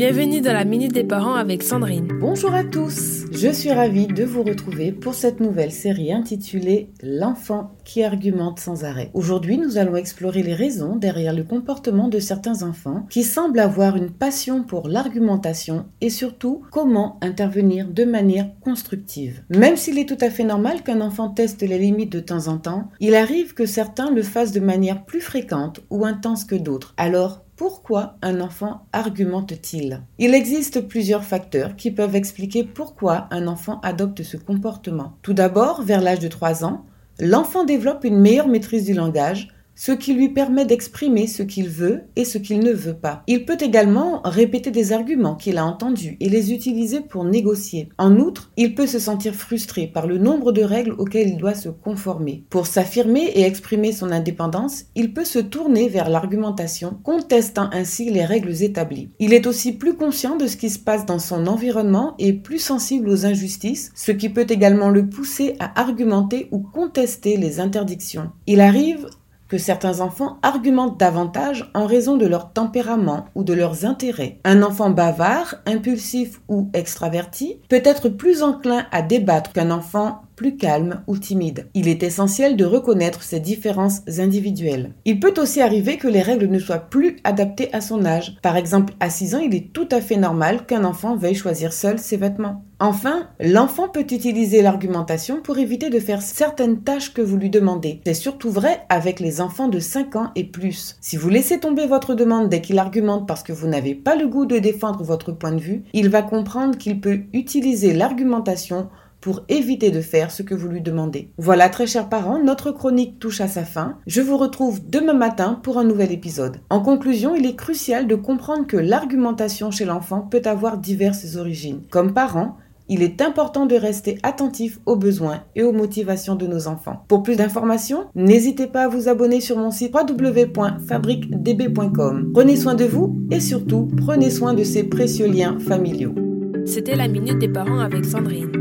Bienvenue dans la Minute des Parents avec Sandrine. Bonjour à tous, je suis ravie de vous retrouver pour cette nouvelle série intitulée L'enfant qui argumente sans arrêt. Aujourd'hui, nous allons explorer les raisons derrière le comportement de certains enfants qui semblent avoir une passion pour l'argumentation et surtout comment intervenir de manière constructive. Même s'il est tout à fait normal qu'un enfant teste les limites de temps en temps, il arrive que certains le fassent de manière plus fréquente ou intense que d'autres. Alors, pourquoi un enfant argumente-t-il? Il existe plusieurs facteurs qui peuvent expliquer pourquoi un enfant adopte ce comportement. Tout d'abord, vers l'âge de 3 ans, l'enfant développe une meilleure maîtrise du langage, ce qui lui permet d'exprimer ce qu'il veut et ce qu'il ne veut pas. Il peut également répéter des arguments qu'il a entendus et les utiliser pour négocier. En outre, il peut se sentir frustré par le nombre de règles auxquelles il doit se conformer. Pour s'affirmer et exprimer son indépendance, il peut se tourner vers l'argumentation, contestant ainsi les règles établies. Il est aussi plus conscient de ce qui se passe dans son environnement et plus sensible aux injustices, ce qui peut également le pousser à argumenter ou contester les interdictions. Il arrive que certains enfants argumentent davantage en raison de leur tempérament ou de leurs intérêts. Un enfant bavard, impulsif ou extraverti peut être plus enclin à débattre qu'un enfant plus calme ou timide. Il est essentiel de reconnaître ces différences individuelles. Il peut aussi arriver que les règles ne soient plus adaptées à son âge. Par exemple, à 6 ans, il est tout à fait normal qu'un enfant veuille choisir seul ses vêtements. Enfin, l'enfant peut utiliser l'argumentation pour éviter de faire certaines tâches que vous lui demandez. C'est surtout vrai avec les enfants de 5 ans et plus. Si vous laissez tomber votre demande dès qu'il argumente parce que vous n'avez pas le goût de défendre votre point de vue, il va comprendre qu'il peut utiliser l'argumentation pour éviter de faire ce que vous lui demandez. Voilà, très chers parents, notre chronique touche à sa fin. Je vous retrouve demain matin pour un nouvel épisode. En conclusion, il est crucial de comprendre que l'argumentation chez l'enfant peut avoir diverses origines. Comme parents, il est important de rester attentif aux besoins et aux motivations de nos enfants. Pour plus d'informations, n'hésitez pas à vous abonner sur mon site www.fabriquedb.com. Prenez soin de vous et surtout, prenez soin de ces précieux liens familiaux. C'était la Minute des Parents avec Sandrine.